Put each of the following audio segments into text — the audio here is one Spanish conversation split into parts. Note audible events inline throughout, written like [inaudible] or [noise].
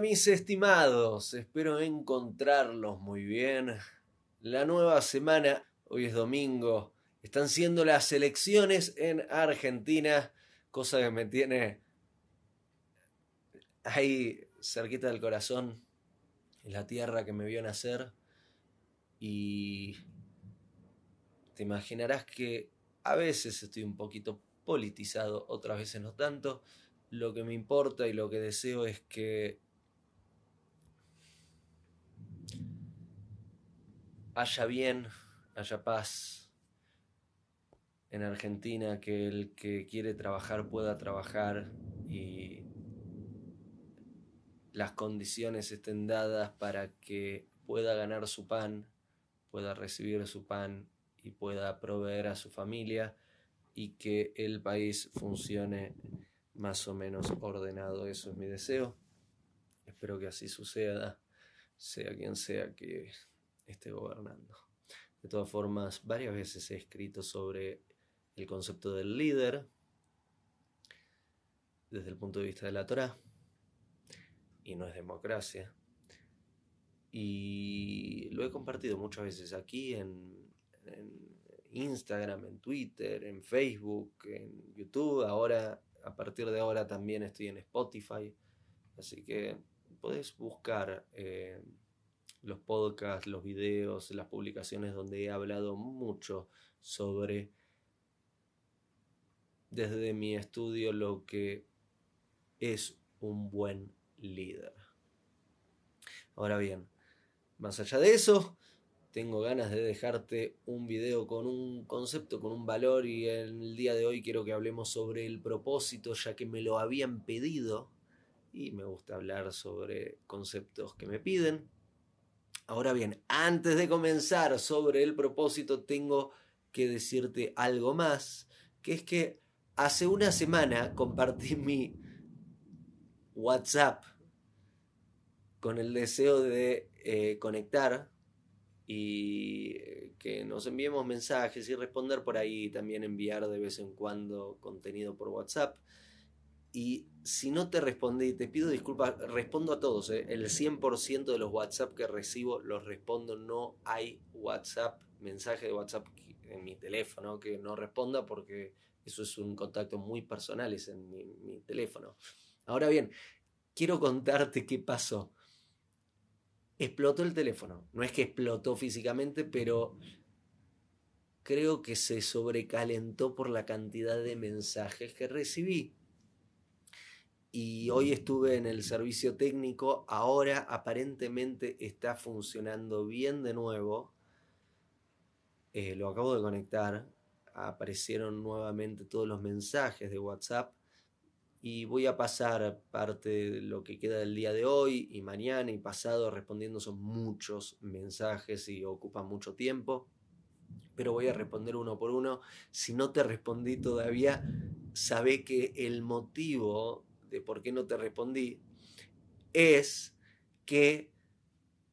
Mis estimados, espero encontrarlos muy bien. La nueva semana, hoy es domingo, están siendo las elecciones en Argentina, cosa que me tiene ahí cerquita del corazón, en la tierra que me vio nacer. Y te imaginarás que a veces estoy un poquito politizado, otras veces no tanto. Lo que me importa y lo que deseo es que haya bien, haya paz en Argentina, que el que quiere trabajar pueda trabajar y las condiciones estén dadas para que pueda ganar su pan, pueda recibir su pan y pueda proveer a su familia y que el país funcione más o menos ordenado. Eso es mi deseo. Espero que así suceda, sea quien sea que esté gobernando. De todas formas, varias veces he escrito sobre el concepto del líder desde el punto de vista de la Torah y no es democracia. Y lo he compartido muchas veces aquí en, Instagram, en Twitter, en Facebook, en YouTube. Ahora, a partir de ahora también estoy en Spotify. Así que puedes buscar eh, los podcasts, los videos, las publicaciones donde he hablado mucho sobre desde mi estudio lo que es un buen líder. Ahora bien, más allá de eso, tengo ganas de dejarte un video con un concepto, con un valor y el día de hoy quiero que hablemos sobre el propósito ya que me lo habían pedido y me gusta hablar sobre conceptos que me piden. Ahora bien, antes de comenzar sobre el propósito tengo que decirte algo más, que es que hace una semana compartí [laughs] mi WhatsApp con el deseo de eh, conectar y eh, que nos enviemos mensajes y responder por ahí, también enviar de vez en cuando contenido por WhatsApp. Y si no te respondí, te pido disculpas, respondo a todos. ¿eh? El 100% de los WhatsApp que recibo los respondo. No hay WhatsApp, mensaje de WhatsApp en mi teléfono que no responda porque eso es un contacto muy personal, es en mi, mi teléfono. Ahora bien, quiero contarte qué pasó. Explotó el teléfono. No es que explotó físicamente, pero creo que se sobrecalentó por la cantidad de mensajes que recibí. Y hoy estuve en el servicio técnico, ahora aparentemente está funcionando bien de nuevo. Eh, lo acabo de conectar, aparecieron nuevamente todos los mensajes de WhatsApp y voy a pasar parte de lo que queda del día de hoy y mañana y pasado respondiendo son muchos mensajes y ocupa mucho tiempo, pero voy a responder uno por uno. Si no te respondí todavía, sabe que el motivo por qué no te respondí es que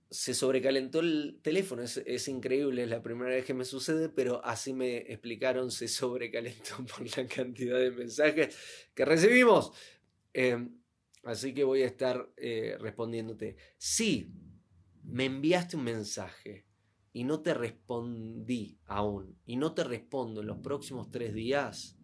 se sobrecalentó el teléfono. Es, increíble, es la primera vez que me sucede, pero así me explicaron, se sobrecalentó [laughs] por la cantidad de mensajes que recibimos. Em, así que voy a estar eh, respondiéndote. Si me enviaste un mensaje y no te respondí aún, y no te respondo en los próximos tres días,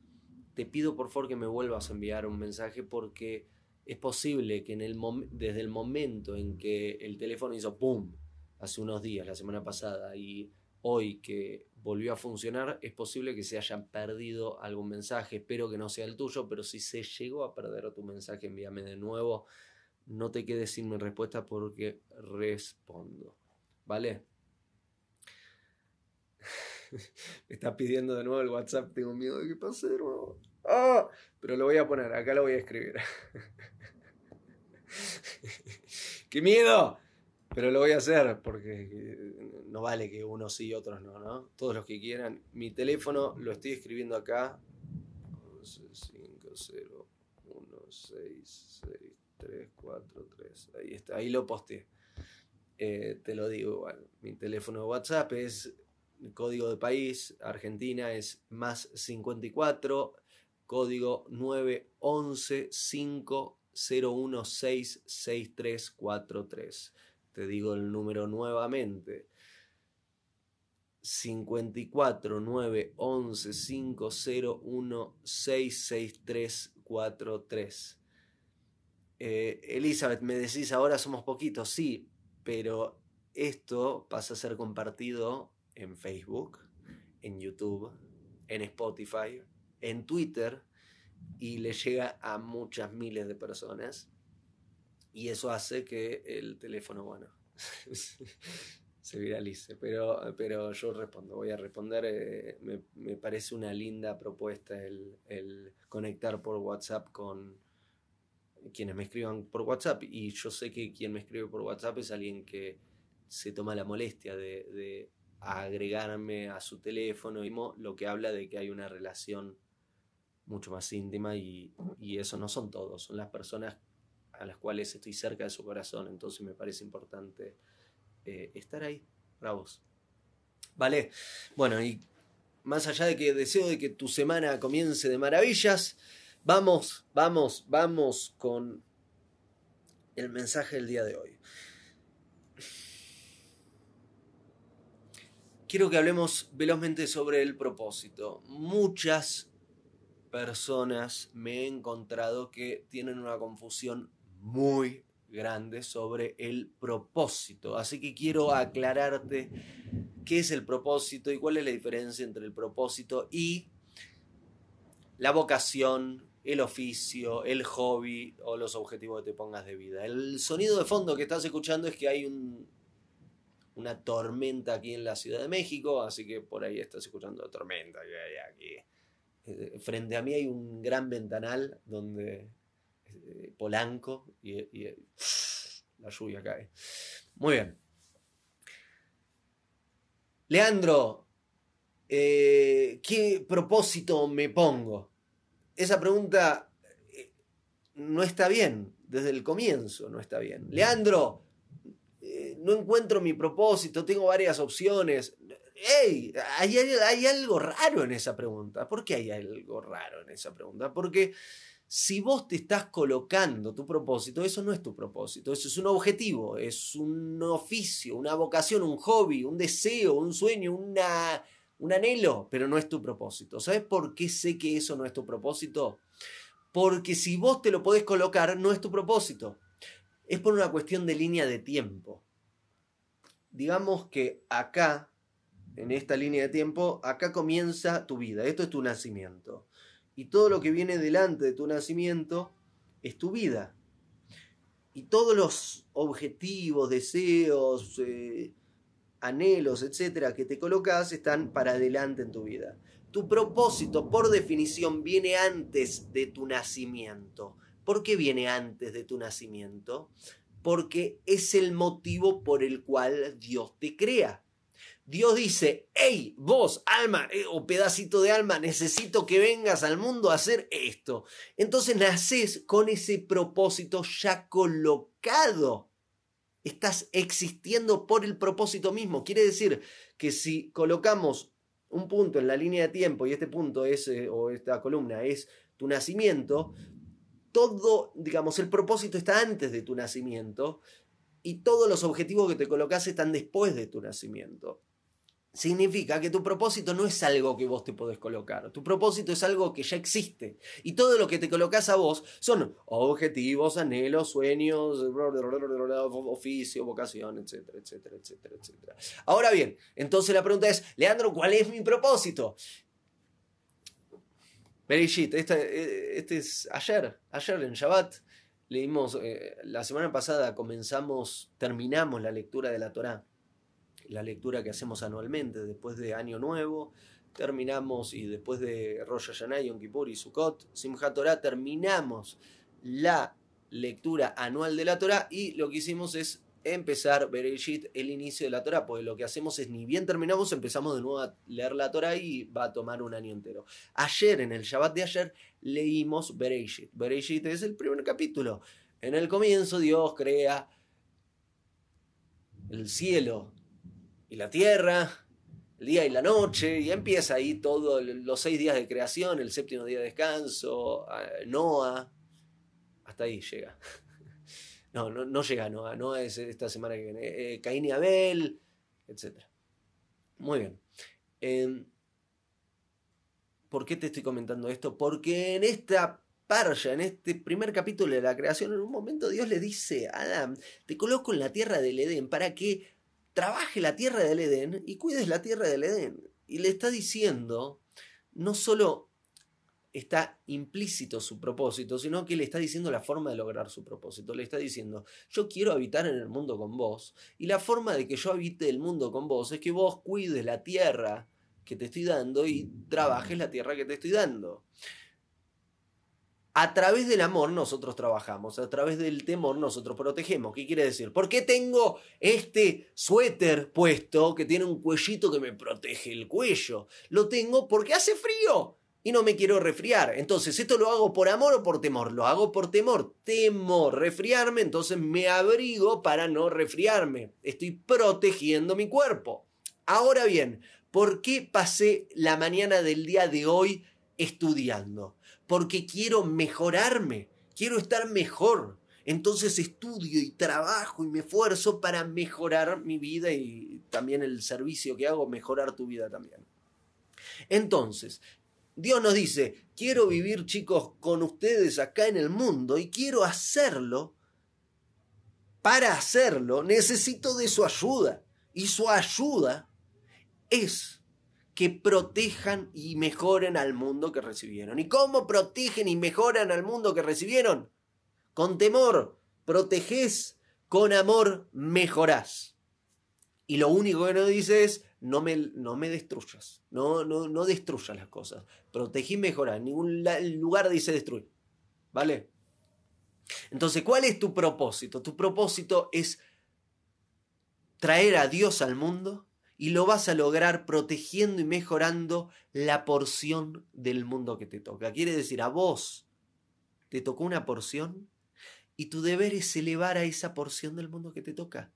te pido por favor que me vuelvas a enviar un mensaje porque es posible que en el desde el momento en que el teléfono hizo ¡pum! hace unos días, la semana pasada, y hoy que volvió a funcionar, es posible que se hayan perdido algún mensaje. Espero que no sea el tuyo, pero si se llegó a perder tu mensaje, envíame de nuevo. No te quedes sin mi respuesta porque respondo. ¿Vale? [laughs] Me está pidiendo de nuevo el WhatsApp, tengo miedo de que pase de. Pero lo voy a poner, acá lo voy a escribir. [laughs] ¡Qué miedo! Pero lo voy a hacer porque eh, no vale que unos sí y otros no, ¿no? Todos los que quieran. Mi teléfono lo estoy escribiendo acá. 501663343. Ahí está, ahí lo posteé. Eh, te lo digo igual. Mi teléfono de WhatsApp es código de país, Argentina es más 54 código 911 0166343. Te digo el número nuevamente. 54 9 11 501 66343. Elizabeth, me decís ahora somos poquitos, sí, pero esto pasa a ser compartido en Facebook, en YouTube, en Spotify, en Twitter y le llega a muchas miles de personas. Y eso hace que el teléfono, bueno, [laughs] se viralice. Pero, pero yo respondo, voy a responder. Eh, me, parece una linda propuesta el, el, conectar por WhatsApp con quienes me escriban por WhatsApp. Y yo sé que quien me escribe por WhatsApp es alguien que se toma la molestia de agregarme a su teléfono, lo que habla de que hay una relación mucho más íntima y, y eso no son todos, son las personas a las cuales estoy cerca de su corazón, entonces me parece importante eh, estar ahí para vos. Vale, bueno, y más allá de que deseo de que tu semana comience de maravillas, vamos, vamos, vamos con el mensaje del día de hoy. Quiero que hablemos velozmente sobre el propósito. Muchas personas me he encontrado que tienen una confusión muy grande sobre el propósito. Así que quiero aclararte qué es el propósito y cuál es la diferencia entre el propósito y la vocación, el oficio, el hobby o los objetivos que te pongas de vida. El sonido de fondo que estás escuchando es que hay un, una tormenta aquí en la Ciudad de México, así que por ahí estás escuchando tormenta. Aquí. Eh, frente a mí hay un gran ventanal donde eh, Polanco y, la lluvia cae. Muy bien. Leandro, eh, ¿qué propósito me pongo? Esa pregunta no está bien, desde el comienzo no está bien. Leandro, no encuentro mi propósito, tengo varias opciones. ¡Ey! Hay, hay, algo raro en esa pregunta. ¿Por qué hay algo raro en esa pregunta? Porque si vos te estás colocando tu propósito, eso no es tu propósito, eso es un objetivo, es un oficio, una vocación, un hobby, un deseo, un sueño, una, un anhelo, pero no es tu propósito. ¿Sabes por qué sé que eso no es tu propósito? Porque si vos te lo podés colocar, no es tu propósito. Es por una cuestión de línea de tiempo. Digamos que acá, en esta línea de tiempo, acá comienza tu vida, esto es tu nacimiento y todo lo que viene delante de tu nacimiento es tu vida. Y todos los objetivos, deseos, eh, anhelos, etcétera, que te colocas están para adelante en tu vida. Tu propósito, por definición, viene antes de tu nacimiento. ¿Por qué viene antes de tu nacimiento? Porque es el motivo por el cual Dios te crea. Dios dice, hey, vos, alma eh, o pedacito de alma, necesito que vengas al mundo a hacer esto. Entonces naces con ese propósito ya colocado. Estás existiendo por el propósito mismo. Quiere decir que si colocamos un punto en la línea de tiempo y este punto es, eh, o esta columna es tu nacimiento, todo, digamos, el propósito está antes de tu nacimiento y todos los objetivos que te colocas están después de tu nacimiento significa que tu propósito no es algo que vos te podés colocar. Tu propósito es algo que ya existe. Y todo lo que te colocas a vos son objetivos, anhelos, sueños, oficio, vocación, etcétera, etcétera, etcétera, etcétera. Ahora bien, entonces la pregunta es, Leandro, ¿cuál es mi propósito? Bereshit, este, este es ayer, ayer en Shabbat. Leímos, eh, la semana pasada comenzamos, terminamos la lectura de la Torá la lectura que hacemos anualmente después de Año Nuevo. Terminamos y después de Rosh Hashanah, Yom Kippur y Sukkot, Simchat Torah, terminamos la lectura anual de la Torah y lo que hicimos es empezar Bereshit, el inicio de la Torah, porque lo que hacemos es ni bien terminamos, empezamos de nuevo a leer la Torah y va a tomar un año entero. Ayer, en el Shabbat de ayer, leímos Bereshit. Bereshit es el primer capítulo. En el comienzo Dios crea el cielo y la tierra, el día y la noche, y empieza ahí todos los seis días de creación, el séptimo día de descanso, Noah, hasta ahí llega. No, no, no llega Noah, Noah es esta semana que viene. Eh, Caín y Abel, etc. Muy bien. Em, ¿Por qué te estoy comentando esto? Porque en esta parcha, en este primer capítulo de la creación, en un momento Dios le dice a Adán, te coloco en la tierra del Edén para que trabaje la tierra del Edén y cuides la tierra del Edén. Y le está diciendo, no solo está implícito su propósito, sino que le está diciendo la forma de lograr su propósito. Le está diciendo, yo quiero habitar en el mundo con vos, y la forma de que yo habite el mundo con vos es que vos cuides la tierra que te estoy dando y trabajes la tierra que te estoy dando. A través del amor nosotros trabajamos, a través del temor nosotros protegemos. ¿Qué quiere decir? ¿Por qué tengo este suéter puesto que tiene un cuellito que me protege el cuello? Lo tengo porque hace frío y no me quiero resfriar. Entonces, ¿esto lo hago por amor o por temor? Lo hago por temor. Temo resfriarme, entonces me abrigo para no resfriarme. Estoy protegiendo mi cuerpo. Ahora bien, ¿por qué pasé la mañana del día de hoy estudiando? Porque quiero mejorarme, quiero estar mejor. Entonces estudio y trabajo y me esfuerzo para mejorar mi vida y también el servicio que hago, mejorar tu vida también. Entonces, Dios nos dice, quiero vivir chicos con ustedes acá en el mundo y quiero hacerlo. Para hacerlo necesito de su ayuda. Y su ayuda es que protejan y mejoren al mundo que recibieron. ¿Y cómo protegen y mejoran al mundo que recibieron? Con temor. Protegés, con amor mejorás. Y lo único que nos dice es, no me, no me destruyas, no, no, no destruyas las cosas. Protegí y mejora, en ningún lugar dice destruir. ¿Vale? Entonces, ¿cuál es tu propósito? Tu propósito es traer a Dios al mundo y lo vas a lograr protegiendo y mejorando la porción del mundo que te toca. Quiere decir, a vos te tocó una porción y tu deber es elevar a esa porción del mundo que te toca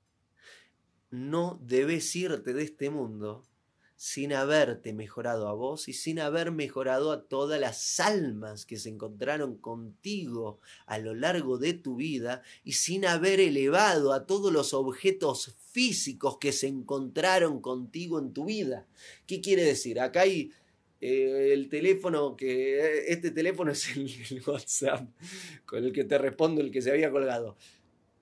no debes irte de este mundo sin haberte mejorado a vos y sin haber mejorado a todas las almas que se encontraron contigo a lo largo de tu vida y sin haber elevado a todos los objetos físicos que se encontraron contigo en tu vida. ¿Qué quiere decir? Acá hay eh, el teléfono que este teléfono es el, [laughs] el WhatsApp con el que te respondo el que se había colgado.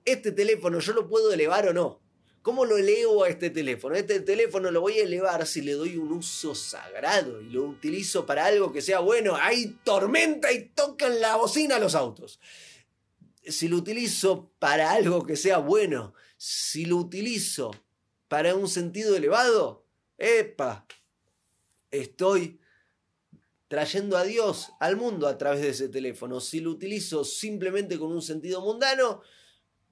Este teléfono yo lo puedo elevar o no ¿Cómo lo elevo a este teléfono? Este teléfono lo voy a elevar si le doy un uso sagrado y lo utilizo para algo que sea bueno. Hay tormenta y tocan la bocina los autos. Si lo utilizo para algo que sea bueno, si lo utilizo para un sentido elevado, ¡epa! Estoy trayendo a Dios al mundo a través de ese teléfono. Si lo utilizo simplemente con un sentido mundano,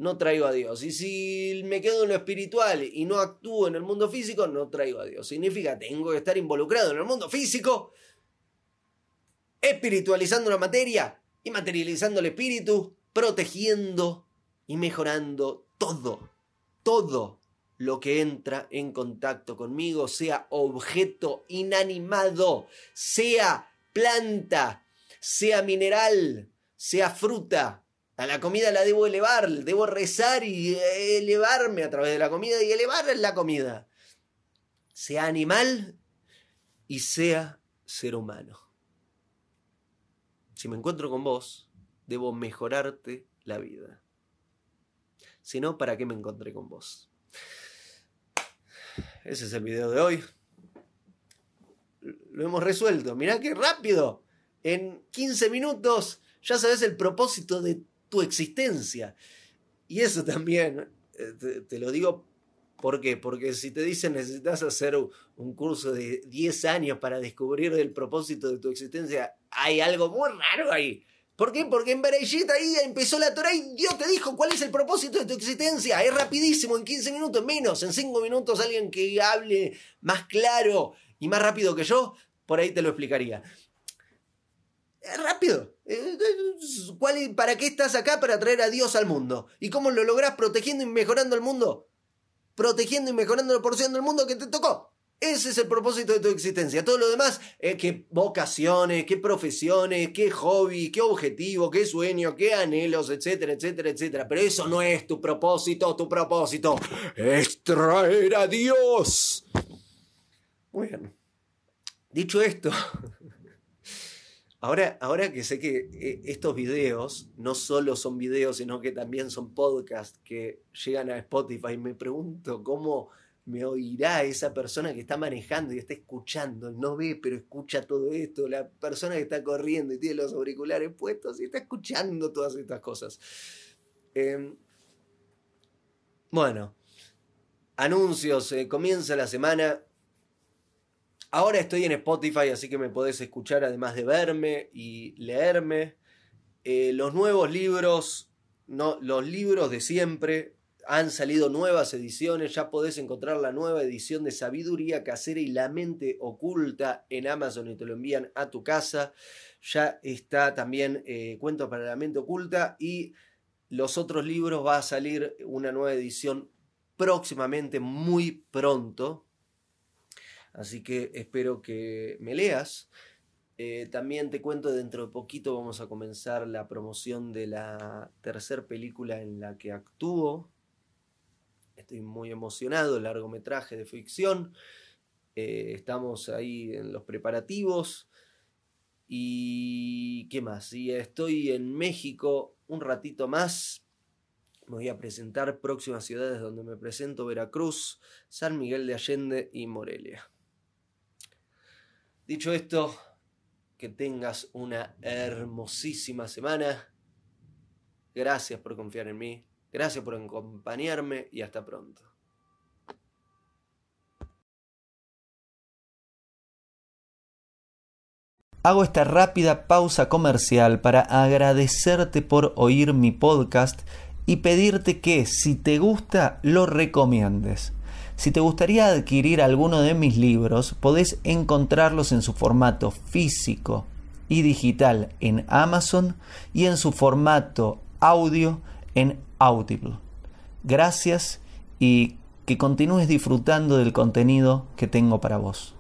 no traigo a Dios. Y si me quedo en lo espiritual y no actúo en el mundo físico, no traigo a Dios. Significa, tengo que estar involucrado en el mundo físico, espiritualizando la materia y materializando el espíritu, protegiendo y mejorando todo, todo lo que entra en contacto conmigo, sea objeto inanimado, sea planta, sea mineral, sea fruta, a la comida la debo elevar, debo rezar y elevarme a través de la comida y elevar la comida. Sea animal y sea ser humano. Si me encuentro con vos, debo mejorarte la vida. Si no, ¿para qué me encontré con vos? Ese es el video de hoy. Lo hemos resuelto. Mirá qué rápido. En 15 minutos ya sabes el propósito de tu existencia. Y eso [laughs] también, eh, te, lo digo, ¿por qué? Porque si te dicen necesitas hacer un curso de 10 años para descubrir el propósito de tu existencia, hay algo muy raro ahí. ¿Por qué? Porque en Bereshit ahí empezó la Torah y Dios te dijo cuál es el propósito de tu existencia. Es rapidísimo, en 15 minutos menos, en 5 minutos alguien que hable más claro y más rápido que yo, por ahí te lo explicaría. Es rápido. Eh, ¿Cuál, ¿Para qué estás acá? Para traer a Dios al mundo. ¿Y cómo lo lográs protegiendo y mejorando el mundo? Protegiendo y mejorando la porción del mundo que te tocó. Ese es el propósito de tu existencia. Todo lo demás, eh, qué vocaciones, qué profesiones, qué hobby, qué objetivo, qué sueño, qué anhelos, etcétera, etcétera, etcétera. Pero eso no es tu propósito. Tu propósito es traer a Dios. Bueno, dicho esto, [laughs] ahora, ahora que sé que eh, estos videos no solo son videos, sino que también son podcasts que llegan a Spotify, me pregunto cómo me oirá esa persona que está manejando y está escuchando, no ve, pero escucha todo esto, la persona que está corriendo y tiene los auriculares puestos y está escuchando todas estas cosas. Em, bueno, anuncios, eh, comienza la semana. Ahora estoy en Spotify, así que me podés escuchar además de verme y leerme. Eh, los nuevos libros, no, los libros de siempre, han salido nuevas ediciones, ya podés encontrar la nueva edición de Sabiduría Casera y la Mente Oculta en Amazon y te lo envían a tu casa. Ya está también eh, Cuentos para la Mente Oculta y los otros libros va a salir una nueva edición próximamente, muy pronto. Así que espero que me leas. Eh, también te cuento, dentro de poquito vamos a comenzar la promoción de la tercera película en la que actúo, Estoy muy emocionado, largometraje de ficción. Eh, estamos ahí en los preparativos. ¿Y qué más? Y estoy en México un ratito más. Me voy a presentar próximas ciudades donde me presento: Veracruz, San Miguel de Allende y Morelia. Dicho esto, que tengas una hermosísima semana. Gracias por confiar en mí. Gracias por acompañarme y hasta pronto. Hago esta rápida pausa comercial para agradecerte por oír mi podcast y pedirte que si te gusta lo recomiendes. Si te gustaría adquirir alguno de mis libros, podés encontrarlos en su formato físico y digital en Amazon y en su formato audio en Audible. Gracias y que continúes disfrutando del contenido que tengo para vos.